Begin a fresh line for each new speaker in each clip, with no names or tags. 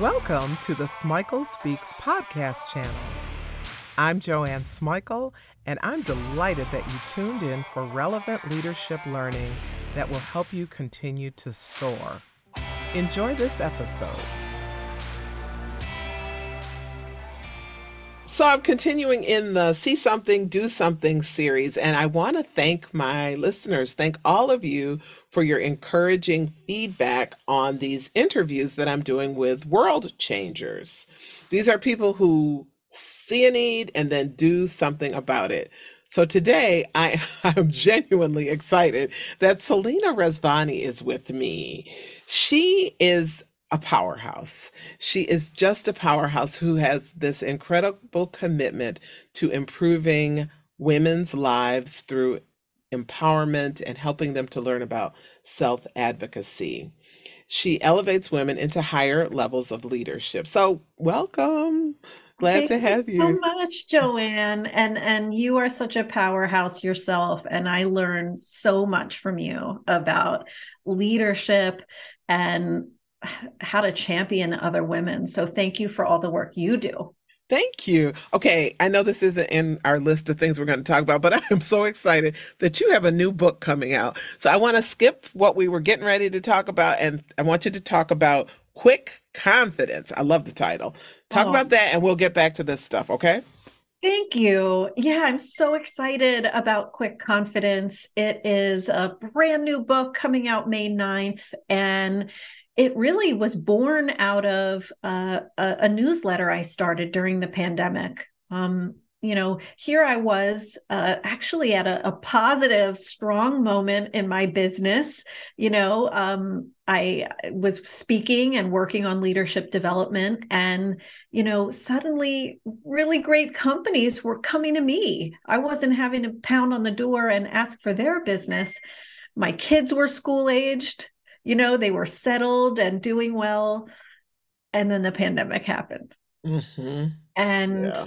Welcome to the Smikle Speaks podcast channel. I'm Joanne Smikle, and I'm delighted that you tuned in for relevant leadership learning that will help you continue to soar. Enjoy this episode. So, I'm continuing in the See Something, Do Something series, and I want to thank my listeners, thank all of you for your encouraging feedback on these interviews that I'm doing with world changers. These are people who see a need and then do something about it. So today I am genuinely excited that Selena Rezvani is with me. She is a powerhouse. She is just a powerhouse who has this incredible commitment to improving women's lives through empowerment and helping them to learn about self advocacy. She elevates women into higher levels of leadership. So, welcome. Glad
Thank
to have
you
you.
so much, Joanne. And and you are such a powerhouse yourself. And I learned so much from you about leadership and how to champion other women. So thank you for all the work you do.
Thank you. Okay, I know this isn't in our list of things we're going to talk about, but I am so excited that you have a new book coming out. So I want to skip what we were getting ready to talk about, and I want you to talk about Quick Confidence. I love the title. Talk
Oh,
about that, and we'll get back to this stuff, okay?
thank you. Yeah, I'm so excited about Quick Confidence. It is a brand new book coming out May 9th. And it really was born out of uh, a, a newsletter I started during the pandemic. Um, you know, here I was uh, actually at a, a positive, strong moment in my business. You know, um, I was speaking and working on leadership development, and, you know, suddenly really great companies were coming to me. I wasn't having to pound on the door and ask for their business. My kids were school aged you know, they were settled and doing well. And then the pandemic happened.
Mm-hmm.
And,
Yeah.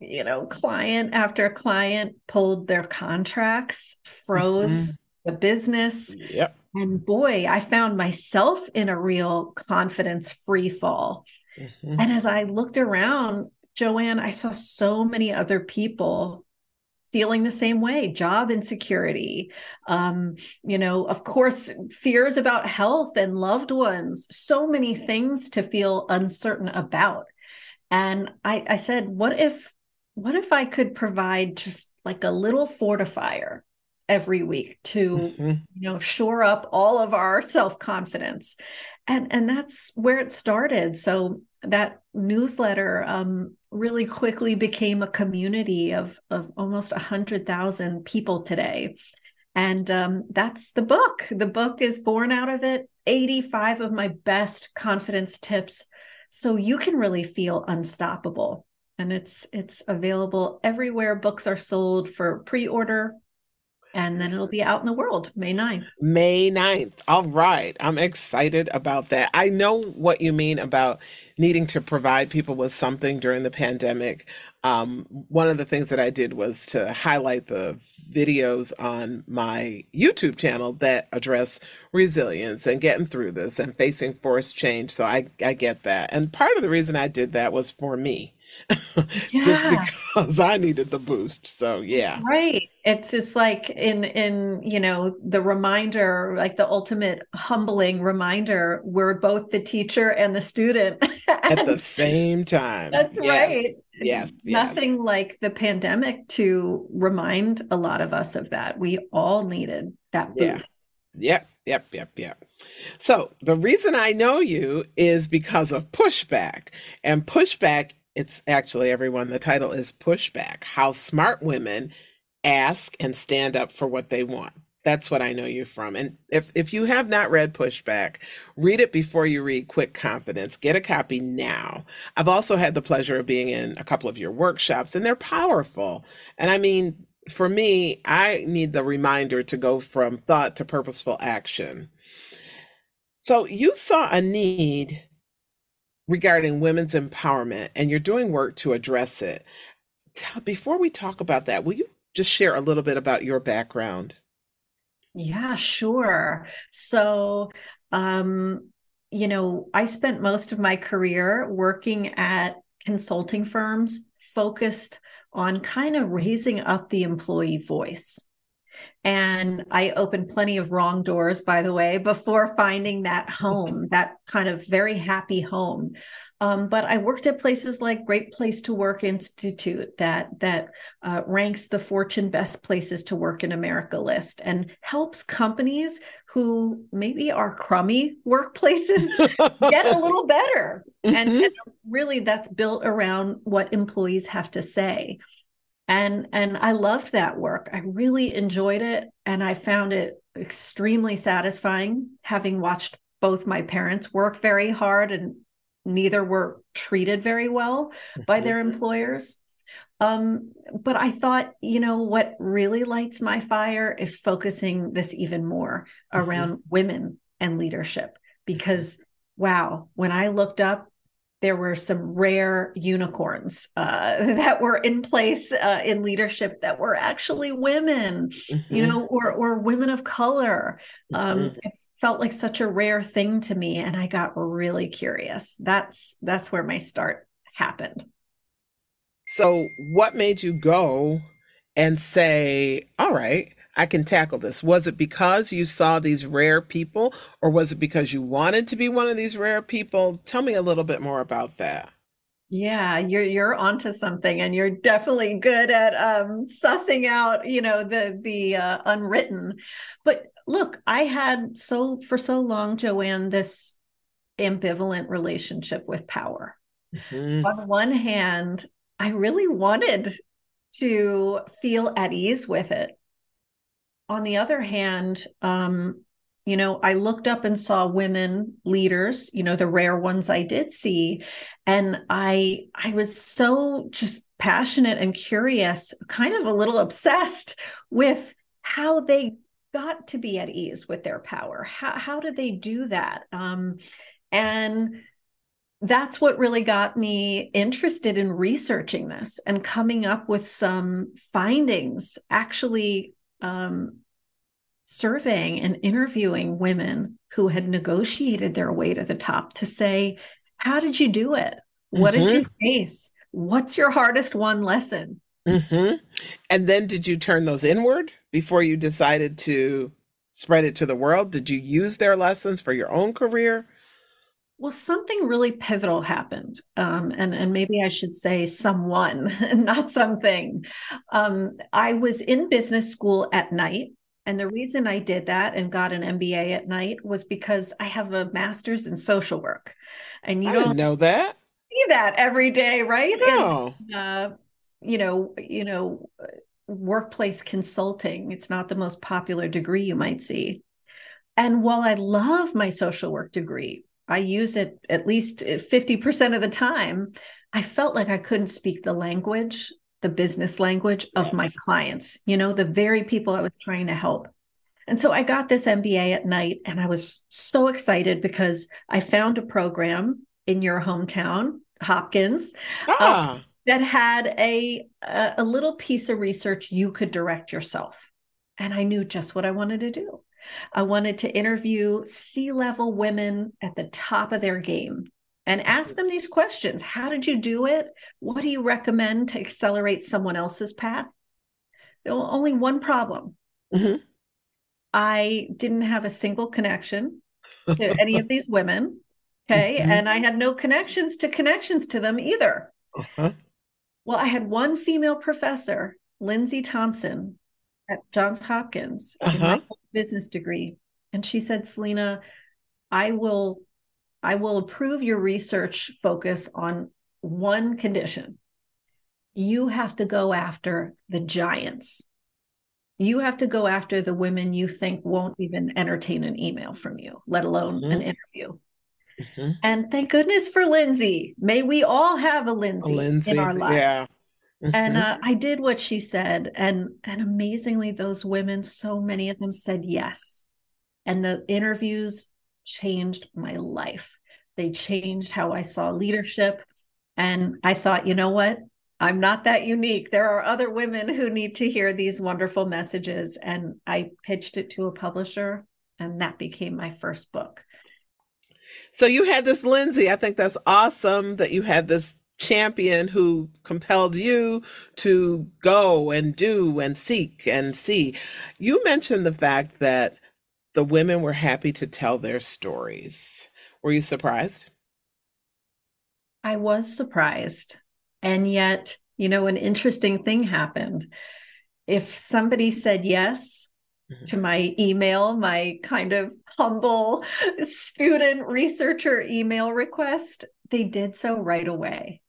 you know, client after client pulled their contracts,
Mm-hmm.
froze the business.
Yep.
And boy, I found myself in a real confidence free fall.
Mm-hmm.
And as I looked around, Joanne, I saw so many other people feeling the same way job insecurity um, you know of course fears about health and loved ones so many things to feel uncertain about. And I, I said what if what if i could provide just like a little fortifier every week to
Mm-hmm.
you know shore up all of our self-confidence and and that's where it started. So that newsletter um, really quickly became a community of of almost 100,000 people today. And um, that's the book. The book is born out of it. 85 of my best confidence tips. So you can really feel unstoppable. And it's it's available everywhere books are sold for pre-order and then it'll be out in the world May 9th.
May 9th. All right. I'm excited about that. I know what you mean about needing to provide people with something during the pandemic. Um, one of the things that I did was to highlight the videos on my YouTube channel that address resilience and getting through this and facing forced change. So I, I get that. And part of the reason I did that was for me, just because I needed the boost. So yeah.
Right. It's it's like in in you know the reminder, like the ultimate humbling reminder, we're both the teacher and the student.
At the same time.
that's
Yes.
right.
Yes. Yes.
Nothing like the pandemic to remind a lot of us of that. We all needed that
Yeah.
boost.
Yep, yep, yep, yep. So the reason I know you is because of Pushback. And Pushback, it's actually everyone, the title is Pushback How Smart Women Ask and Stand Up for What They Want. That's what I know you from. And if, if you have not read Pushback, read it before you read Quick Confidence. Get a copy now. I've also had the pleasure of being in a couple of your workshops, and they're powerful. And I mean, for me, I need the reminder to go from thought to purposeful action. So you saw a need regarding women's empowerment, and you're doing work to address it. Before we talk about that, will you just share a little bit about your background?
Yeah, sure. So, um, you know, I spent most of my career working at consulting firms focused on kind of raising up the employee voice. And I opened plenty of wrong doors, by the way, before finding that home, that kind of very happy home. Um, but I worked at places like Great Place to Work Institute that that uh, ranks the Fortune Best Places to Work in America list and helps companies who maybe are crummy workplaces get a little better. Mm-hmm. And, and really, that's built around what employees have to say and and i loved that work i really enjoyed it and i found it extremely satisfying having watched both my parents work very hard and neither were treated very well by mm-hmm. their employers um, but i thought you know what really lights my fire is focusing this even more mm-hmm. around mm-hmm. women and leadership because wow when i looked up there were some rare unicorns uh, that were in place uh, in leadership that were actually women, mm-hmm. you know, or or women of color. Um, mm-hmm. It felt like such a rare thing to me, and I got really curious. That's that's where my start happened.
So, what made you go and say, "All right"? I can tackle this? Was it because you saw these rare people, or was it because you wanted to be one of these rare people? Tell me a little bit more about that.
Yeah, you're you're onto something, and you're definitely good at um, sussing out, you know, the the uh, unwritten. But look, I had so for so long, Joanne, this ambivalent relationship with power. Mm-hmm. On one hand, I really wanted to feel at ease with it on the other hand, um, you know, I looked up and saw women leaders, you know, the rare ones I did see, and I I was so just passionate and curious, kind of a little obsessed with how they got to be at ease with their power. How how did they do that? Um, and that's what really got me interested in researching this and coming up with some findings actually um, surveying and interviewing women who had negotiated their way to the top to say, How did you do it? What mm-hmm. did you mm-hmm. face? What's your hardest one lesson?
Mm-hmm. And then did you turn those inward before you decided to spread it to the world? Did you use their lessons for your own career?
Well, something really pivotal happened, um, and and maybe I should say someone, not something. Um, I was in business school at night, and the reason I did that and got an MBA at night was because I have a master's in social work, and you
I
don't
know that
see that every day, right?
No.
And, uh, you know, you know, workplace consulting. It's not the most popular degree you might see. And while I love my social work degree, I use it at least 50% of the time. I felt like I couldn't speak the language, the business language of yes. my clients, you know, the very people I was trying to help. And so I got this MBA at night and I was so excited because I found a program in your hometown, Hopkins, uh, ah. that had a, a little piece of research you could direct yourself. And I knew just what I wanted to do. I wanted to interview C level women at the top of their game and ask them these questions. How did you do it? What do you recommend to accelerate someone else's path? There was only one problem. Mm-hmm. I didn't have a single connection to any of these women. Okay. Mm-hmm. And I had no connections to connections to them either. Uh-huh. Well, I had one female professor, Lindsay Thompson, at Johns Hopkins uh-huh. Business degree. And she said, Selena, I will I will approve your research focus on one condition. You have to go after the giants. You have to go after the women you think won't even entertain an email from you, let alone mm-hmm. an interview. Mm-hmm. And thank goodness for Lindsay. May we all have a Lindsay, a Lindsay in our lives. Yeah. Mm-hmm. And uh, I did what she said, and and amazingly, those women, so many of them said yes, and the interviews changed my life. They changed how I saw leadership, and I thought, you know what? I'm not that unique. There are other women who need to hear these wonderful messages, and I pitched it to a publisher, and that became my first book.
So you had this Lindsay. I think that's awesome that you had this champion who compelled you to go and do and seek and see. You mentioned the fact that the women were happy to tell their stories. Were you surprised?
I was surprised. And yet, you know, an interesting thing happened. If somebody said yes, mm-hmm. to my email, my kind of humble student researcher email request, they did so right away.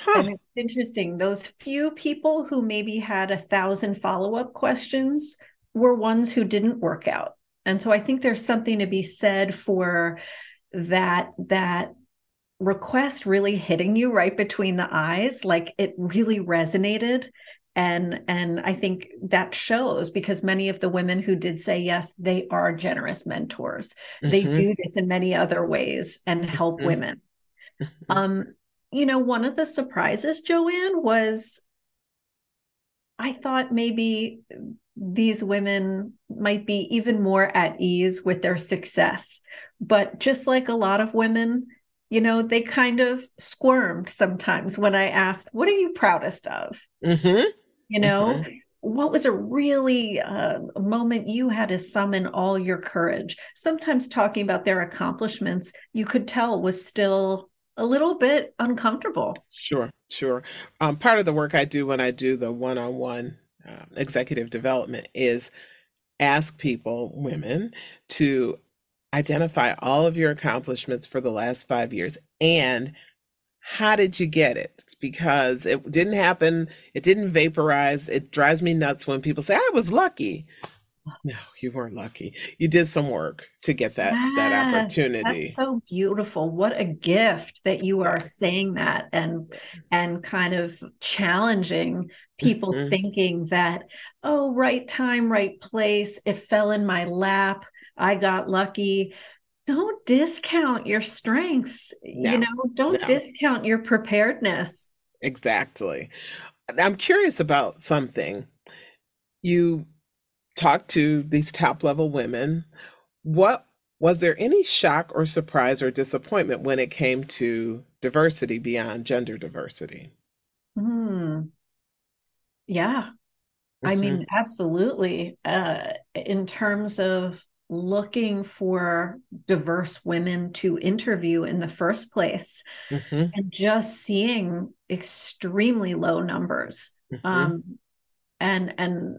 Huh. And it's interesting. Those few people who maybe had a thousand follow up questions were ones who didn't work out. And so I think there's something to be said for that that request really hitting you right between the eyes like it really resonated and and i think that shows because many of the women who did say yes they are generous mentors mm-hmm. they do this in many other ways and help mm-hmm. women mm-hmm. um you know, one of the surprises, Joanne, was I thought maybe these women might be even more at ease with their success. But just like a lot of women, you know, they kind of squirmed sometimes when I asked, What are you proudest of? Mm-hmm. You know, mm-hmm. what was a really uh, moment you had to summon all your courage? Sometimes talking about their accomplishments, you could tell was still a little bit uncomfortable.
Sure, sure. Um, part of the work I do when I do the one on one executive development is ask people, women, to identify all of your accomplishments for the last five years and how did you get it? Because it didn't happen, it didn't vaporize. It drives me nuts when people say, I was lucky. No, you weren't lucky. You did some work to get that yes, that opportunity.
That's so beautiful. What a gift that you are saying that and and kind of challenging people's mm-hmm. thinking that oh, right time, right place, it fell in my lap. I got lucky. Don't discount your strengths. No, you know, don't no. discount your preparedness.
Exactly. I'm curious about something. You talked to these top level women. What was there any shock or surprise or disappointment when it came to diversity beyond gender diversity?
Hmm. Yeah. Mm-hmm. I mean, absolutely. Uh, in terms of looking for diverse women to interview in the first place mm-hmm. and just seeing extremely low numbers mm-hmm. um, and and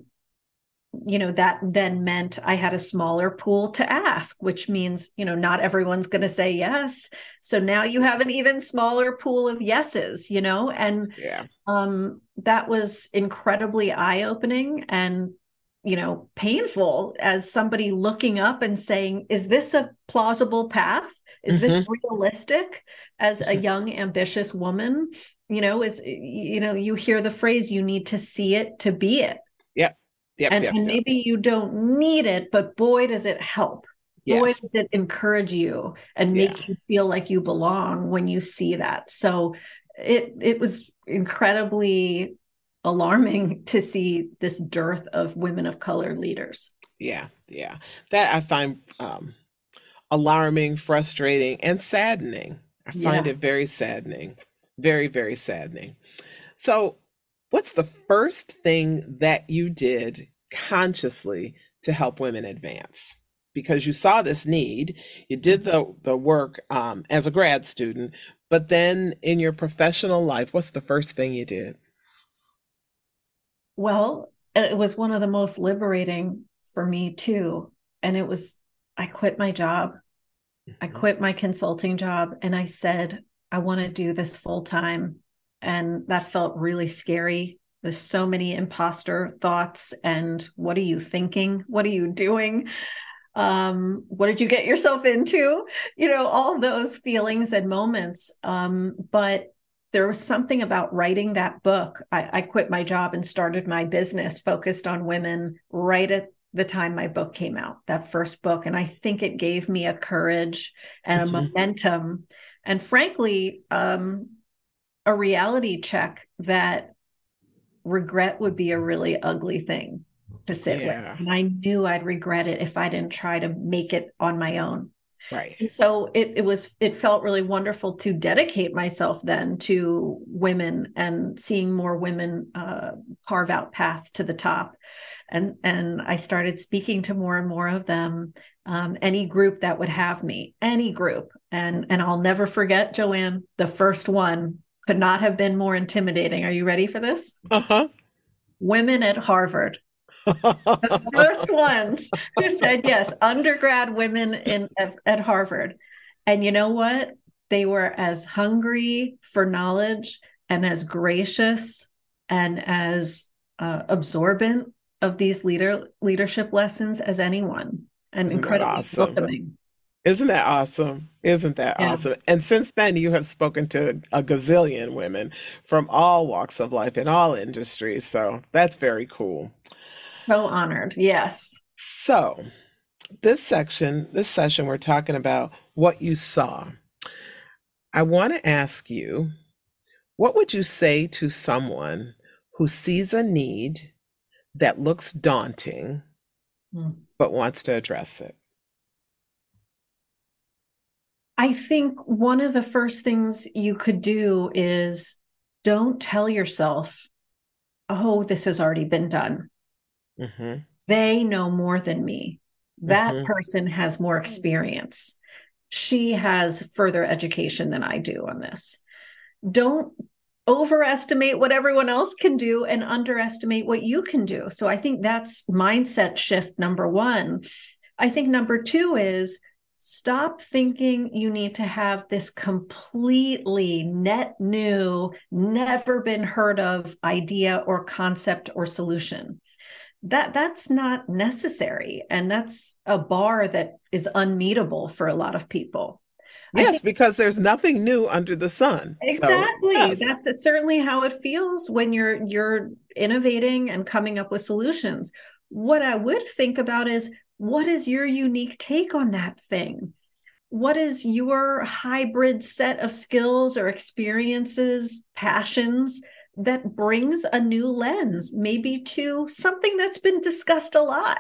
you know that then meant i had a smaller pool to ask which means you know not everyone's going to say yes. So now you have an even smaller pool of yeses you know? And yeah. um that was incredibly eye opening and you know painful as somebody looking up and saying is this a plausible path? Is mm-hmm. this realistic as a mm-hmm. young ambitious woman? You know is you know you hear the phrase you need to see it to be it Yep, and, yep, and maybe you don't need it, but boy, does it help. Yes. Boy, does it encourage you and make yeah. you feel like you belong when you see that. So it it was incredibly alarming to see this dearth of women of color leaders.
Yeah, yeah. That I find um, alarming, frustrating, and saddening. I find yes. it very saddening. Very, very saddening. So What's the first thing that you did consciously to help women advance? Because you saw this need, you did the, the work um, as a grad student, but then in your professional life, what's the first thing you did?
Well, it was one of the most liberating for me too. And it was, I quit my job. I mm-hmm. quit my consulting job and I said, I want to do this full time and that felt really scary. There's so many imposter thoughts and what are you thinking? What are you doing? Um what did you get yourself into? You know all those feelings and moments. Um but there was something about writing that book. I, I quit my job and started my business focused on women right at the time my book came out that first book. And i think it gave me a courage and mm-hmm. a momentum. And frankly um a reality check that regret would be a really ugly thing to sit yeah. with. And I knew I'd regret it if I didn't try to make it on my own.
Right.
And so it it was it felt really wonderful to dedicate myself then to women and seeing more women uh, carve out paths to the top. And and I started speaking to more and more of them. Um, any group that would have me, any group, and and I'll never forget, Joanne, the first one could not have been more intimidating. Are you ready for this?
Uh huh.
Women at Harvard the first ones who said yes, undergrad women in at, at Harvard. And you know what? They were as hungry for knowledge and as gracious and as uh, absorbent of these leader leadership lessons as anyone, and Isn't incredibly awesome? welcoming.
Isn't that awesome? Isn't that yeah. awesome? And since then, you have spoken to a gazillion women from all walks of life in all industries. So that's very cool.
So honored. Yes.
So, this section, this session, we're talking about what you saw. I want to ask you what would you say to someone who sees a need that looks daunting mm. but wants to address it?
I think one of the first things you could do is don't tell yourself, oh, this has already been done. Mm-hmm. They know more than me. That mm-hmm. person has more experience. She has further education than I do on this. Don't overestimate what everyone else can do and underestimate what you can do. So I think that's mindset shift number one. I think number two is stop thinking you need to have this completely net new, never been heard of idea or concept or solution. That that's not necessary and that's a bar that is unmeetable for a lot of people.
Yes think, because there's nothing new under the sun
exactly. so, yes. that's certainly how it feels when you're you're innovating and coming up with solutions. What i would think about is what is your unique take on that thing what is your hybrid set of skills or experiences passions that brings a new lens, maybe to something that's been discussed a lot.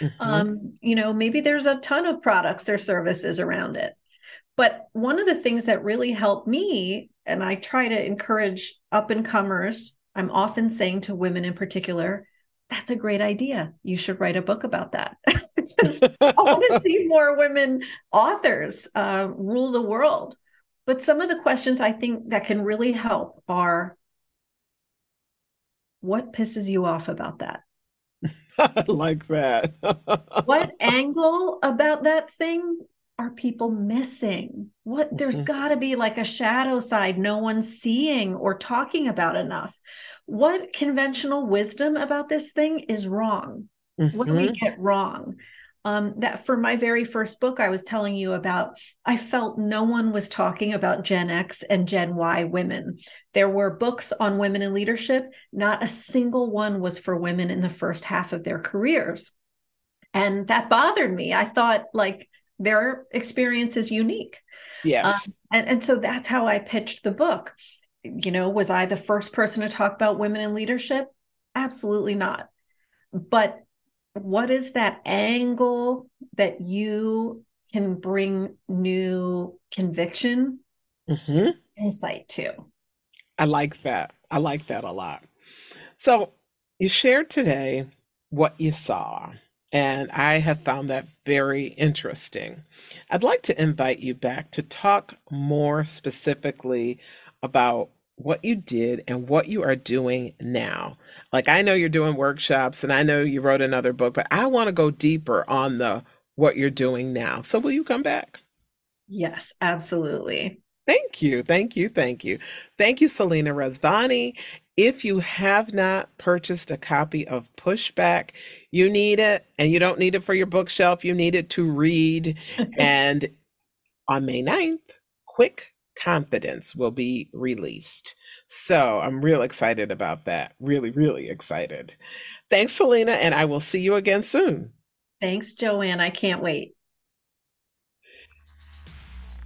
Mm-hmm. Um, you know, maybe there's a ton of products or services around it. But one of the things that really helped me, and I try to encourage up and comers, I'm often saying to women in particular, that's a great idea. You should write a book about that. because I want to see more women authors uh, rule the world. But some of the questions I think that can really help are what pisses you off about that?
I like that.
what angle about that thing are people missing? What there's mm-hmm. got to be like a shadow side no one's seeing or talking about enough. What conventional wisdom about this thing is wrong? Mm-hmm. What do we mm-hmm. get wrong? Um, that for my very first book I was telling you about, I felt no one was talking about Gen X and Gen Y women. There were books on women in leadership, not a single one was for women in the first half of their careers. And that bothered me. I thought, like, their experience is unique.
Yes.
Um, and, and so that's how I pitched the book. You know, was I the first person to talk about women in leadership? Absolutely not. But what is that angle that you can bring new conviction mm-hmm. insight to?
I like that. I like that a lot. So you shared today what you saw and i have found that very interesting. I'd like to invite you back to talk more specifically about what you did and what you are doing now. Like I know you're doing workshops and I know you wrote another book, but I want to go deeper on the what you're doing now. So will you come back?
Yes, absolutely.
Thank you. Thank you. Thank you. Thank you, Selena Rezvani. If you have not purchased a copy of Pushback, you need it and you don't need it for your bookshelf. You need it to read. and on May 9th, quick confidence will be released. So I'm real excited about that. Really, really excited. Thanks, Selena, and I will see you again soon.
Thanks, Joanne. I can't wait.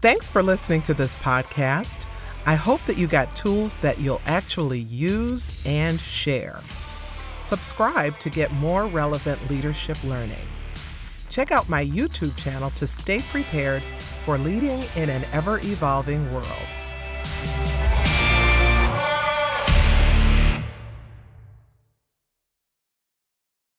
Thanks for listening to this podcast. I hope that you got tools that you'll actually use and share. Subscribe to get more relevant leadership learning. Check out my YouTube channel to stay prepared for leading in an ever evolving world.